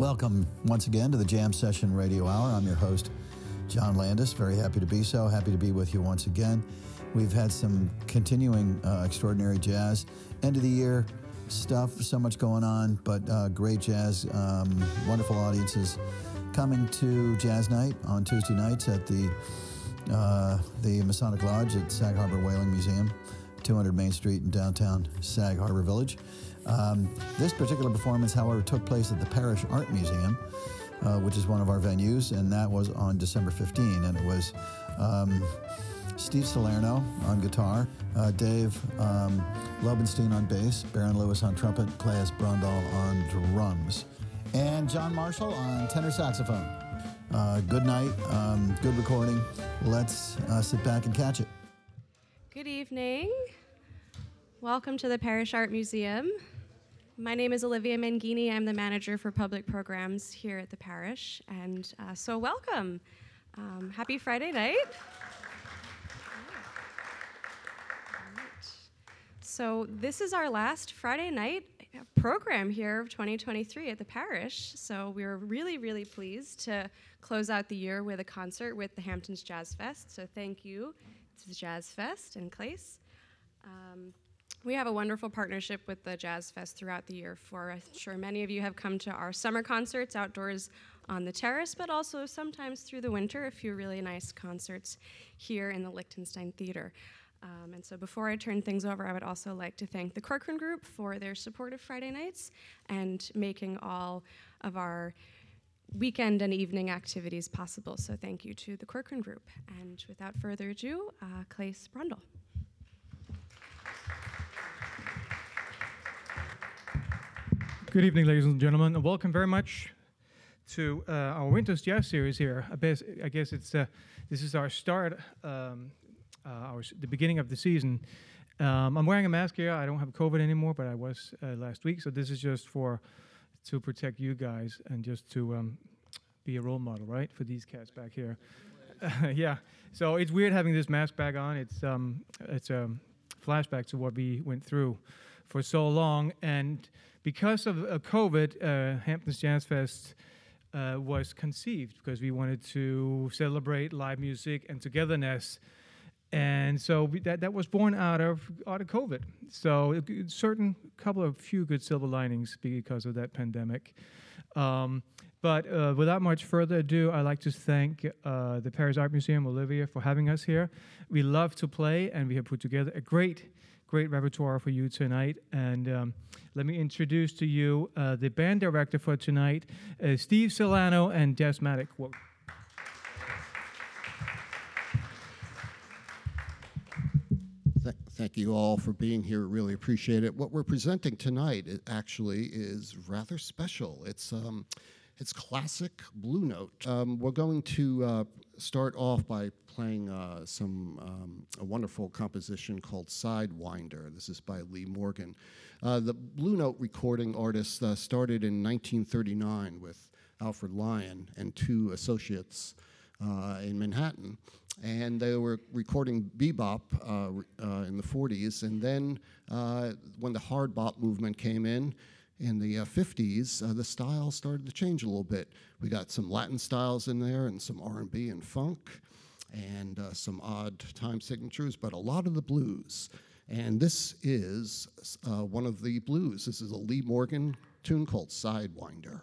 Welcome once again to the Jam Session Radio Hour. I'm your host, John Landis. Very happy to be so. Happy to be with you once again. We've had some continuing uh, extraordinary jazz, end of the year stuff, so much going on, but uh, great jazz, um, wonderful audiences coming to Jazz Night on Tuesday nights at the uh, the Masonic Lodge at Sag Harbor Whaling Museum, 200 Main Street in downtown Sag Harbor Village. Um, this particular performance, however, took place at the Parrish Art Museum, uh, which is one of our venues, and that was on December 15. And it was um, Steve Salerno on guitar, uh, Dave um, Lobenstein on bass, Baron Lewis on trumpet, Claes Brondal on drums, and John Marshall on tenor saxophone. Uh, good night, um, good recording. Let's uh, sit back and catch it. Good evening. Welcome to the Parrish Art Museum. My name is Olivia Mangini. I'm the manager for public programs here at the Parrish. And uh, so, welcome. Um, happy Friday night. So, this is our last Friday night program here of 2023 at the Parrish. So, we're really, really pleased to close out the year with a concert with the Hamptons Jazz Fest. So, thank you to the Jazz Fest and Claes. Um, we have a wonderful partnership with the Jazz Fest throughout the year. For I'm sure many of you have come to our summer concerts outdoors on the terrace, but also sometimes through the winter, a few really nice concerts here in the Lichtenstein Theater. Um, and so before I turn things over, I would also like to thank the Corcoran Group for their support of Friday nights and making all of our weekend and evening activities possible. So thank you to the Corcoran Group. And without further ado, uh, Claes Brondal. Good evening, ladies and gentlemen, and welcome very much to uh, our Winter's Jazz series here. I guess, I guess it's uh, this is our start, um, uh, our the beginning of the season. Um, I'm wearing a mask here. I don't have COVID anymore, but I was uh, last week. So this is just for to protect you guys and just to um, be a role model, right, for these cats back here. yeah. So it's weird having this mask back on. It's um, it's a flashback to what we went through for so long and because of uh, COVID, uh, Hamptons Jazz Fest uh, was conceived because we wanted to celebrate live music and togetherness. And so we, that, that was born out of out of COVID. So a certain couple of few good silver linings because of that pandemic. Um, but uh, without much further ado, I'd like to thank uh, the Parrish Art Museum, Olivia, for having us here. We love to play, and we have put together a great great repertoire for you tonight. And um, let me introduce to you uh, the band director for tonight, uh, Steve Salerno and Des Maddock. thank you all for being here. Really appreciate it. What we're presenting tonight actually is rather special. It's um, it's classic Blue Note. Um, we're going to uh, start off by playing uh, some um, a wonderful composition called Sidewinder. This is by Lee Morgan. Uh, the Blue Note recording artist uh, started in 1939 with Alfred Lion and two associates uh, in Manhattan, and they were recording bebop uh, uh, in the 40s. And then when the hard bop movement came in in the uh, 50s, uh, the style started to change a little bit. We got some Latin styles in there and some R&B and funk and uh, some odd time signatures, but a lot of the blues. And this is uh, one of the blues. This is a Lee Morgan tune called Sidewinder.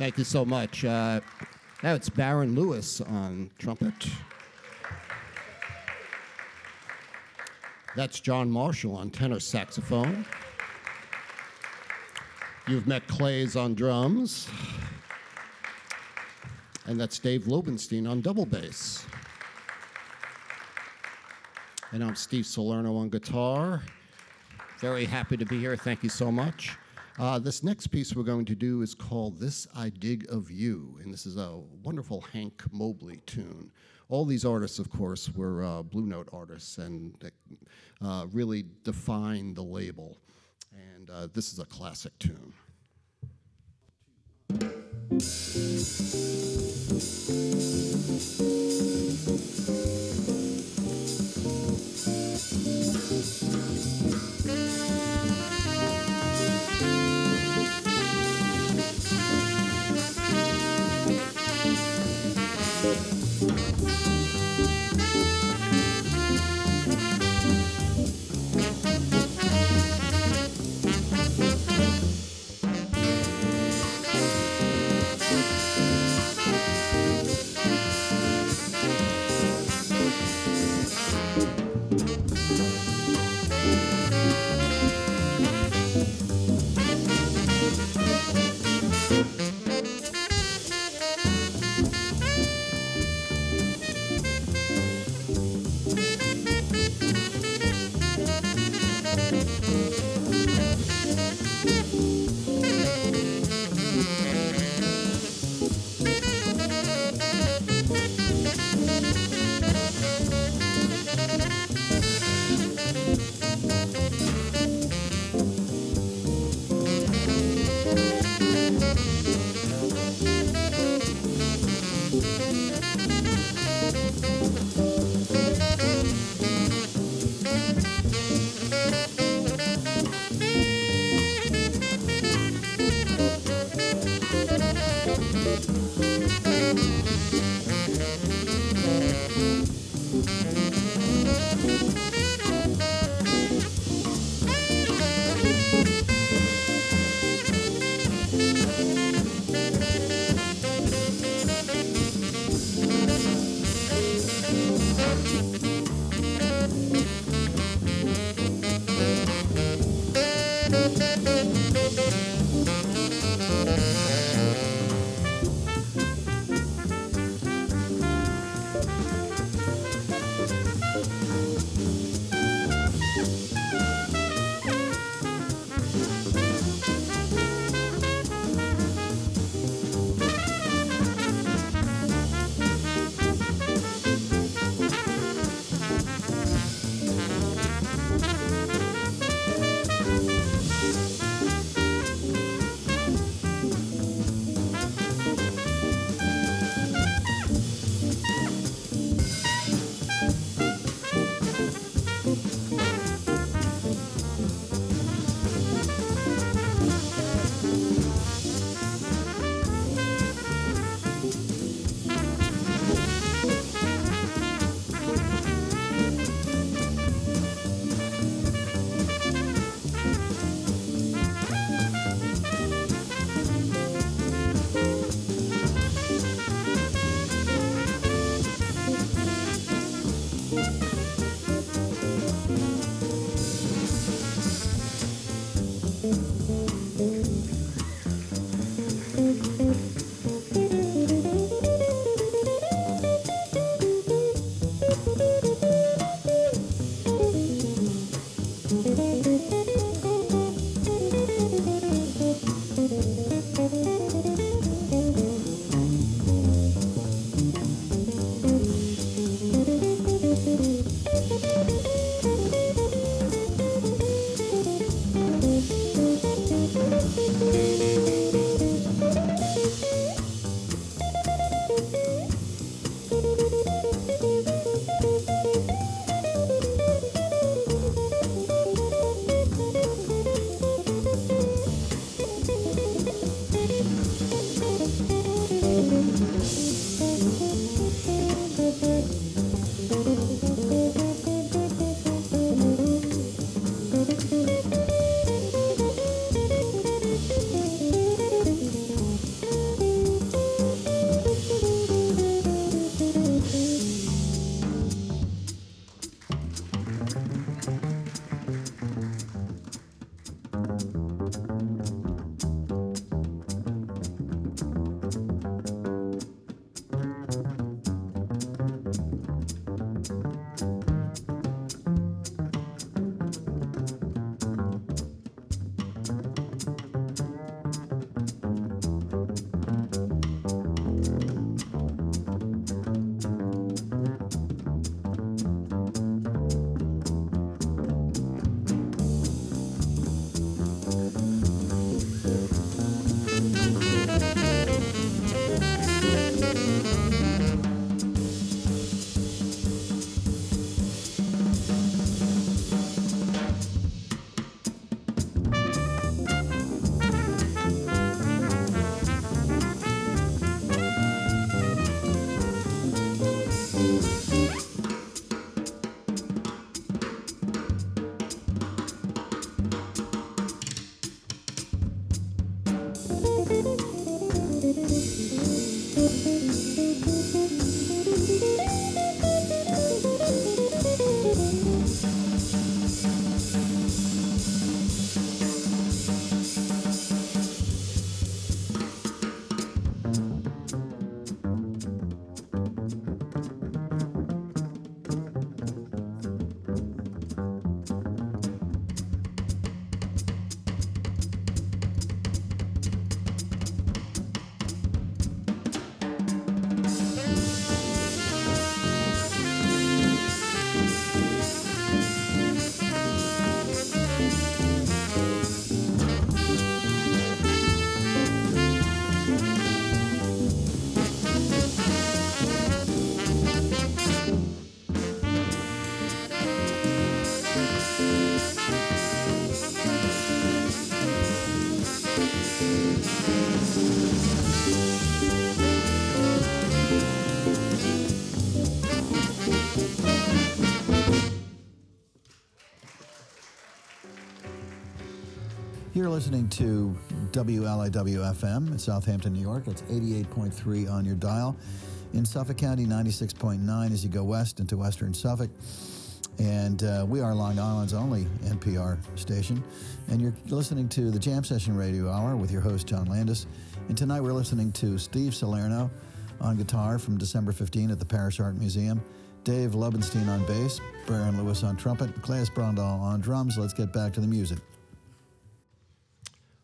Thank you so much. Uh, now it's Baron Lewis on trumpet. That's John Marshall on tenor saxophone. You've met Claes on drums. And that's Dave Lobenstein on double bass. And I'm Steve Salerno on guitar. Very happy to be here. Thank you so much. Uh, this next piece we're going to do is called This I Dig of You, and this is a wonderful Hank Mobley tune. All these artists, of course, were uh, Blue Note artists and uh, really defined the label. And uh, this is a classic tune. Listening to WLIW-FM in Southampton, New York. It's 88.3 on your dial. In Suffolk County, 96.9 as you go west into western Suffolk. And uh, we are Long Island's only NPR station. And you're listening to the Jam Session Radio Hour with your host, John Landis. And tonight we're listening to Steve Salerno on guitar from December 15 at the Parrish Art Museum. Dave Lobenstein on bass, Baron Lewis on trumpet, Claes Brondal on drums. Let's get back to the music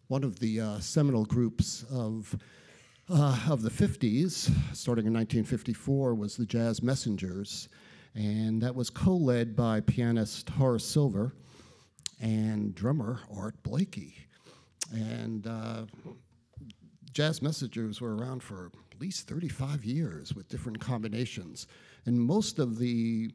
one of the uh, seminal groups of, uh, of the 50s, starting in 1954, was the Jazz Messengers. And that was co led by pianist Horace Silver and drummer Art Blakey. And uh, Jazz Messengers were around for at least 35 years with different combinations. And most of the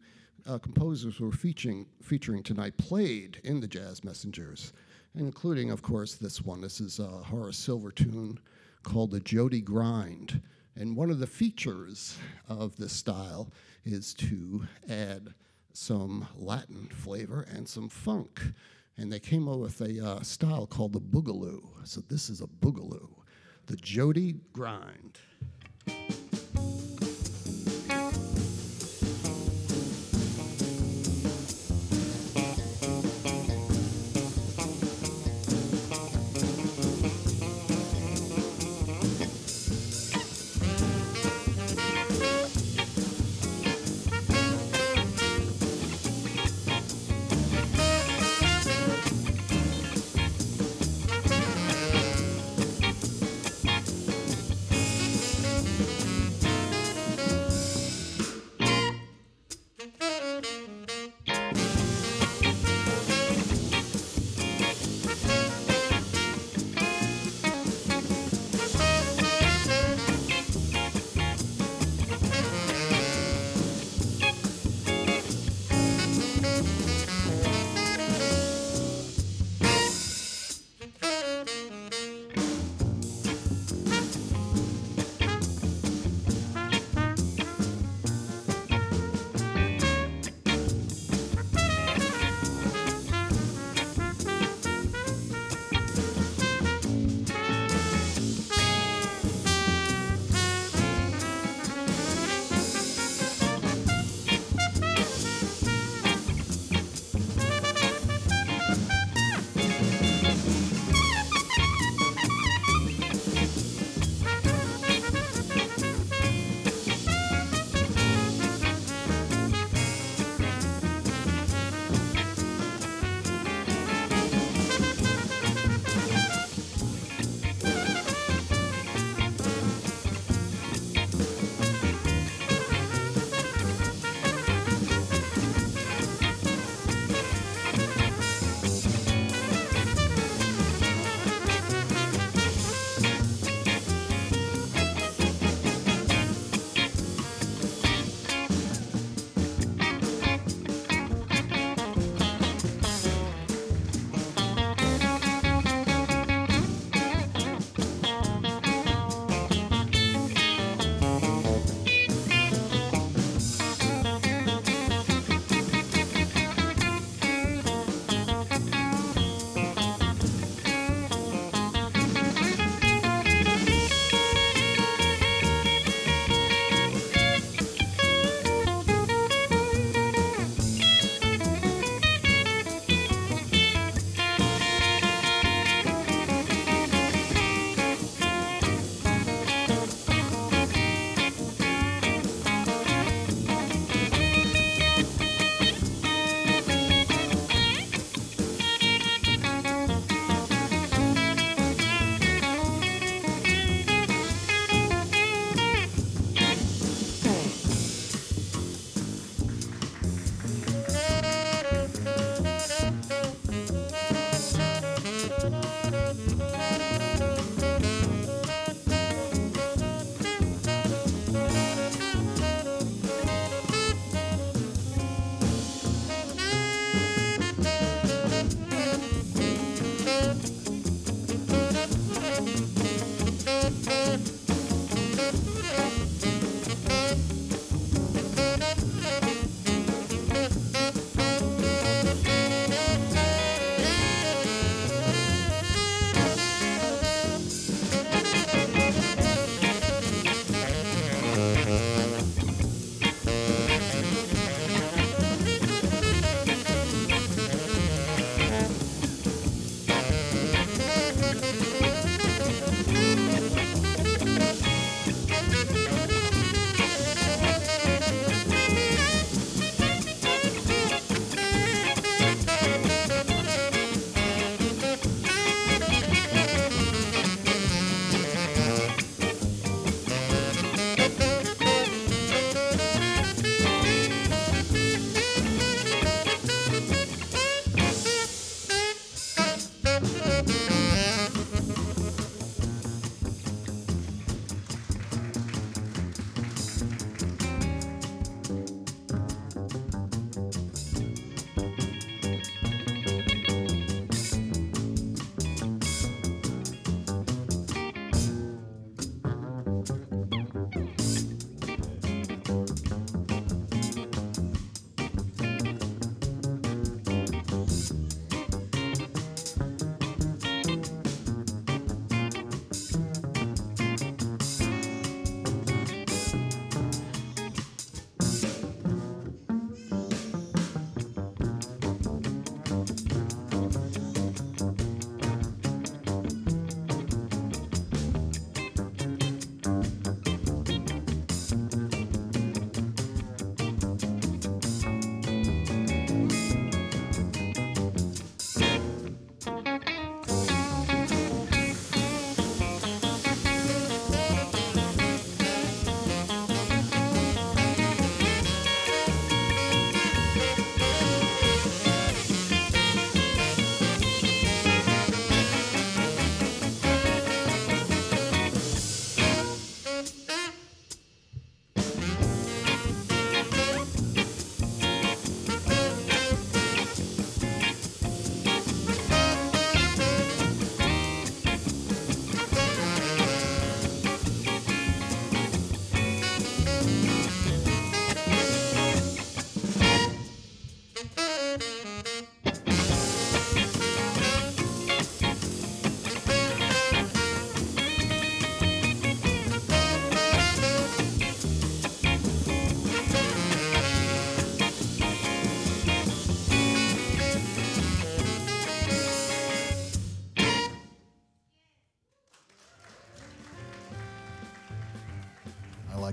uh, composers we're featuring, featuring tonight played in the Jazz Messengers including, of course, this one. This is a Horace Silver tune called the Jody Grind. And one of the features of this style is to add some Latin flavor and some funk. And they came up with a uh, style called the Boogaloo. So this is a Boogaloo, the Jody Grind.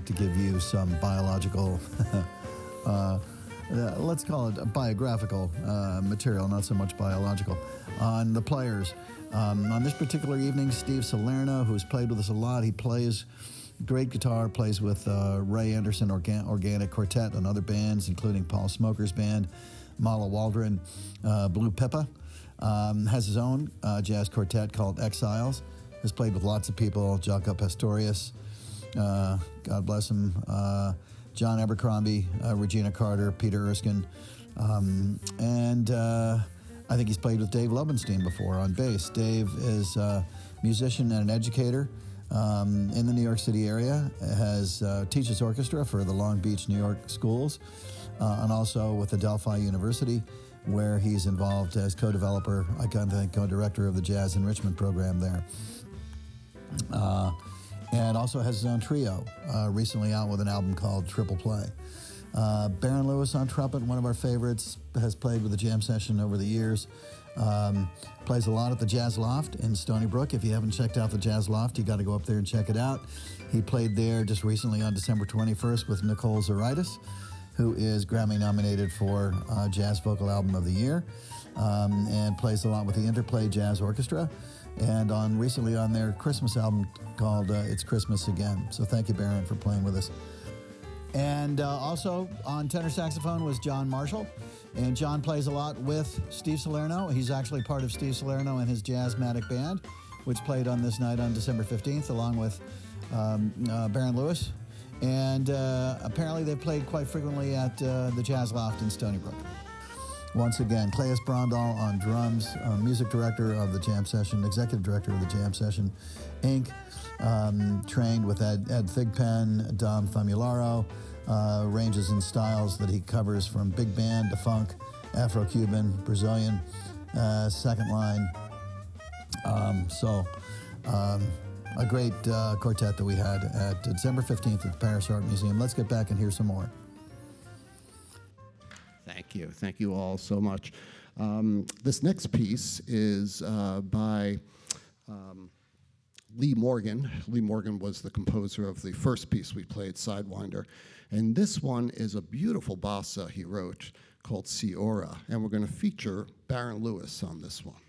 To give you some biological, uh, uh, let's call it biographical uh, material, not so much biological, on the players. Um, on this particular evening, Steve Salerno, who's played with us a lot, he plays great guitar, plays with uh, Ray Anderson Organ- Organic Quartet and other bands, including Paul Smoker's band, Mal Waldron, uh, Blue Pippa. Um, has his own uh, jazz quartet called Exiles. Has played with lots of people, Jaco Pastorius, God bless him, uh, John Abercrombie, uh, Regina Carter, Peter Erskine, um, and uh, I think he's played with Dave Lobenstein before on bass. Dave is a musician and an educator um, in the New York City area. Has uh, teaches orchestra for the Long Beach, New York schools, uh, and also with Adelphi University, where he's involved as co-developer, I kind of think co-director of the Jazz Enrichment program there. Uh, and also has his own trio, uh, recently out with an album called Triple Play. Uh, Baron Lewis on trumpet, one of our favorites, has played with the jam session over the years. Um, plays a lot at the Jazz Loft in Stony Brook. If you haven't checked out the Jazz Loft, you got to go up there and check it out. He played there just recently on December 21st with Nicole Zuraitis, who is Grammy nominated for uh, Jazz Vocal Album of the Year, um, and plays a lot with the Interplay Jazz Orchestra and on recently on their Christmas album called uh, It's Christmas Again. So thank you, Baron, for playing with us. And uh, also on tenor saxophone was John Marshall. And John plays a lot with Steve Salerno. He's actually part of Steve Salerno and his Jazzmatic Band, which played on this night on December 15th, along with um, uh, Baron Lewis. And uh, apparently they played quite frequently at uh, the Jazz Loft in Stony Brook. Once again, Claes Brondal on drums, uh, music director of the Jam Session, executive director of the Jam Session, Inc., um, trained with Ed, Ed Thigpen, Dom Famularo, uh, ranges in styles that he covers from big band to funk, Afro Cuban, Brazilian, uh, second line. Um, so, um, a great uh, quartet that we had at December 15th at the Parrish Art Museum. Let's get back and hear some more. Thank you. Thank you all so much. Um, this next piece is uh, by um, Lee Morgan. Lee Morgan was the composer of the first piece we played, Sidewinder. And this one is a beautiful bossa he wrote called Ceora. And we're going to feature Baron Lewis on this one.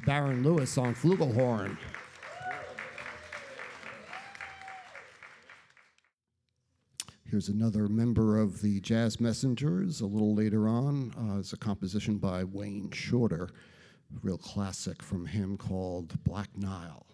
Baron Lewis on flugelhorn. Here's another member of the Jazz Messengers a little later on. Uh, it's a composition by Wayne Shorter, real classic from him called Black Nile.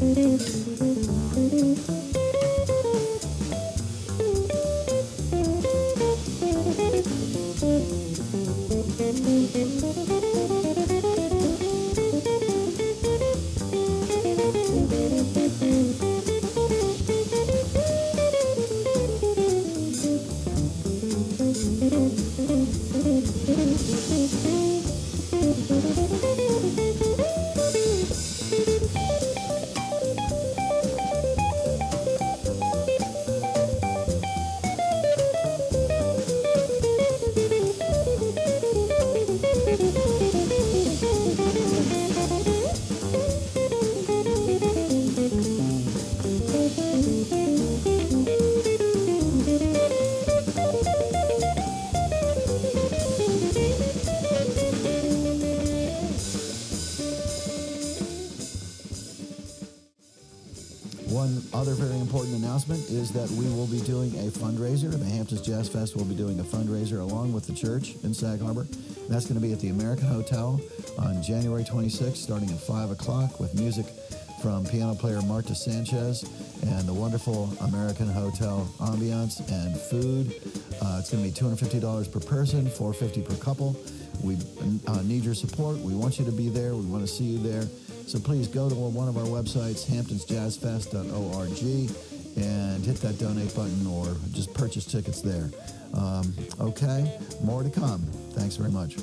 thank you Jazz Fest will be doing a fundraiser along with the church in Sag Harbor. That's going to be at the American Hotel on January 26th, starting at 5 o'clock, with music from piano player Marta Sanchez and the wonderful American Hotel ambiance and food. Uh, it's going to be $250 per person, 450 per couple. We uh, need your support. We want you to be there. We want to see you there. So please go to one of our websites, hamptonsjazzfest.org, and hit that donate button or just purchase tickets there. Um, okay, more to come. Thanks very much.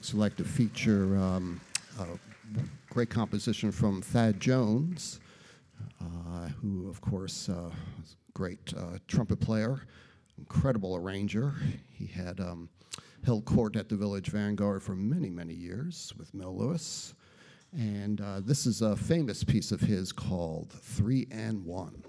Next, to feature um, a great composition from Thad Jones, uh, who, of course, uh, is a great uh, trumpet player, incredible arranger. He had um, held court at the Village Vanguard for many, many years with Mel Lewis. And uh, this is a famous piece of his called Three and One.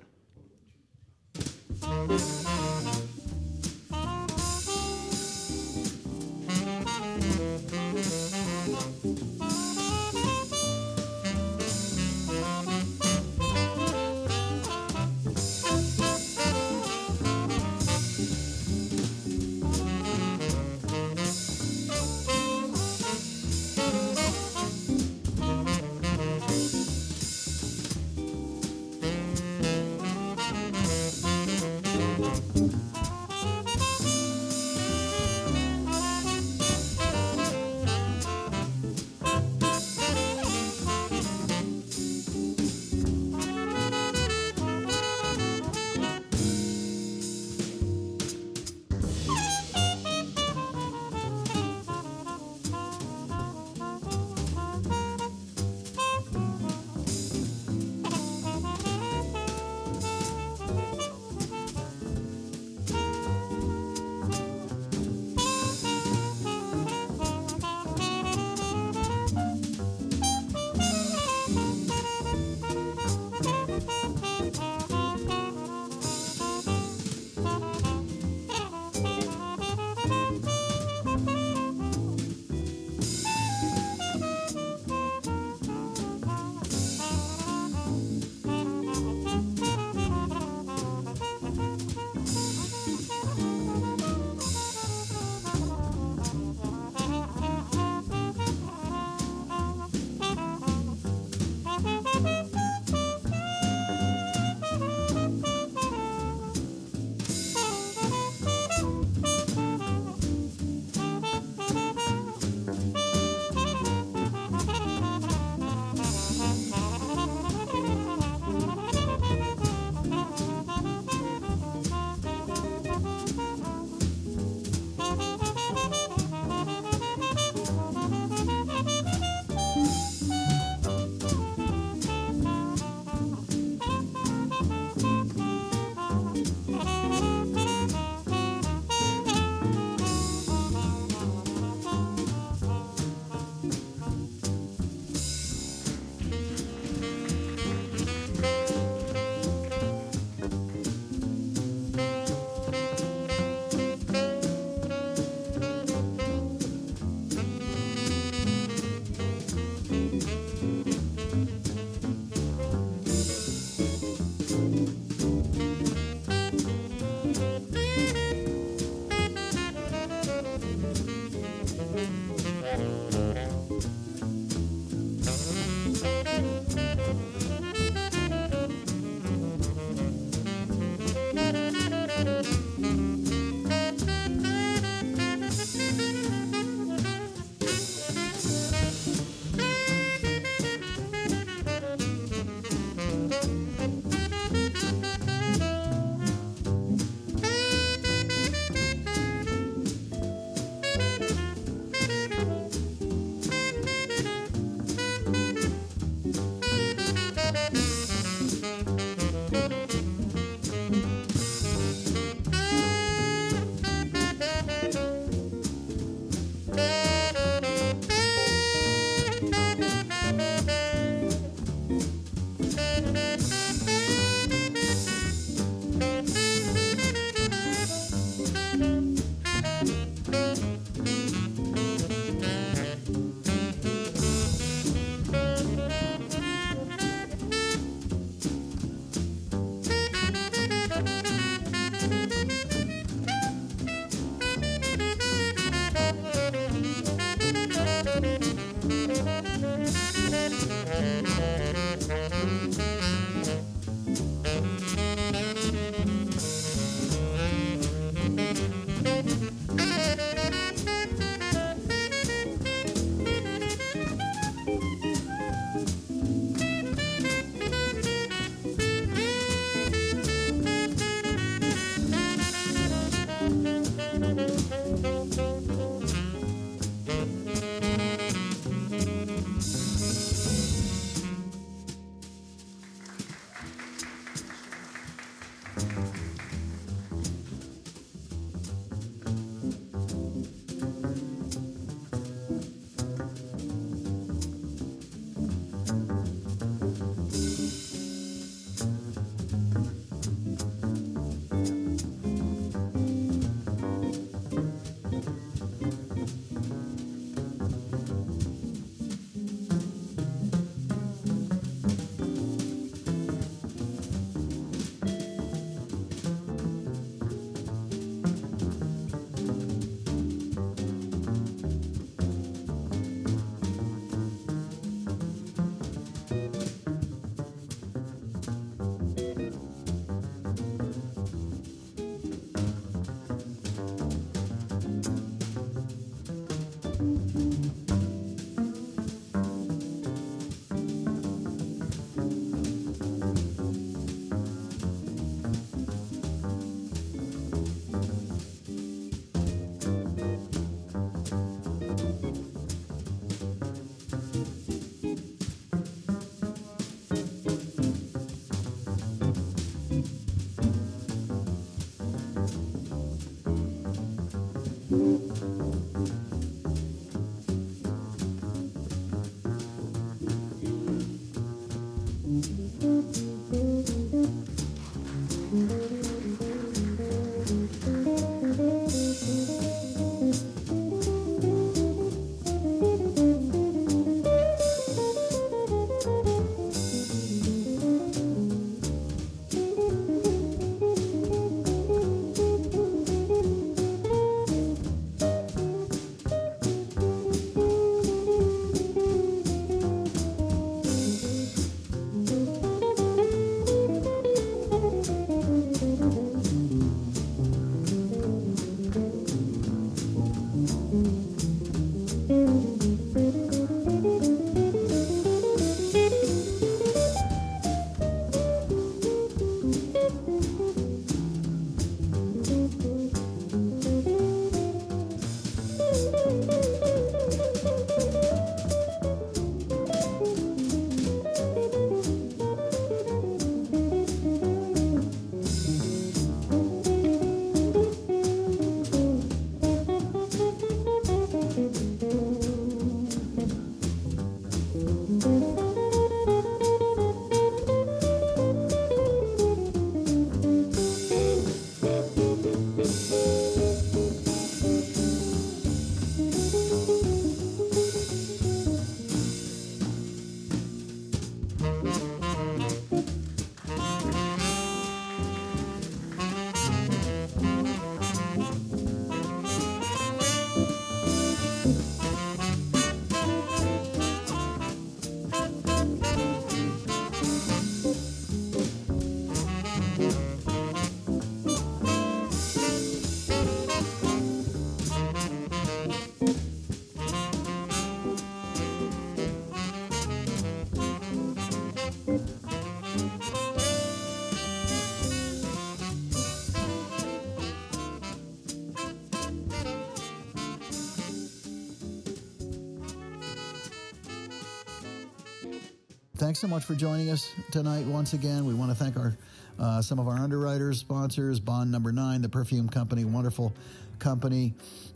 So much for joining us tonight once again. We want to thank our uh, some of our underwriters, sponsors, Bond Number Nine, the perfume company, wonderful company,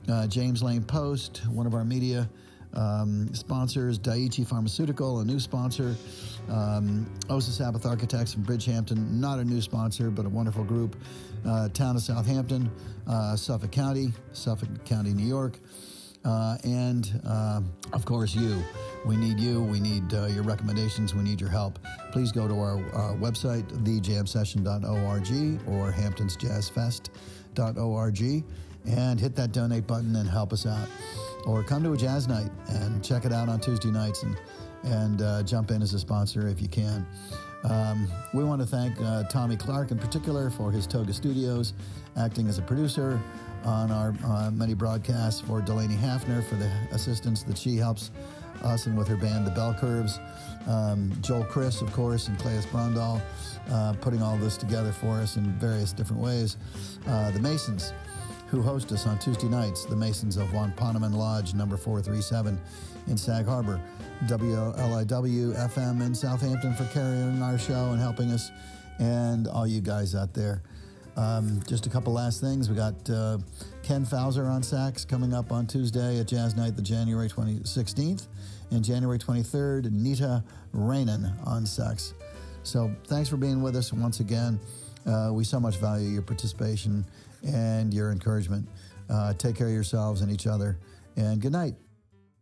uh, James Lane Post, one of our media um, sponsors, Daiichi Pharmaceutical, a new sponsor, um, Oza Sabbeth Architects from Bridgehampton, not a new sponsor, but a wonderful group, uh, Town of Southampton, uh, Suffolk County, Suffolk County, New York. Uh, and uh, of course, you. We need you. We need uh, your recommendations. We need your help. Please go to our website, thejamsession.org or hamptonsjazzfest.org, and hit that donate button and help us out. Or come to a jazz night and check it out on Tuesday nights and, and uh, jump in as a sponsor if you can. Um, we want to thank uh, Tommy Clark in particular for his Toga Studios, acting as a producer on our uh, many broadcasts, for Delaney Hafner for the assistance that she helps us and with her band, The Bell Curves. Um, Joel Chris, of course, and Claes Brondal, uh, putting all this together for us in various different ways. Uh, the Masons, who host us on Tuesday nights, the Masons of Wamponamon Lodge, number 437 in Sag Harbor. WLIW FM in Southampton for carrying our show and helping us, and all you guys out there. Um, just a couple last things. We got uh, Ken Fowser on sax coming up on Tuesday at Jazz Night, the January 16th, and January 23rd, Nita Rainan on sax. So thanks for being with us once again. Uh, we so much value your participation and your encouragement. Uh, take care of yourselves and each other, and good night.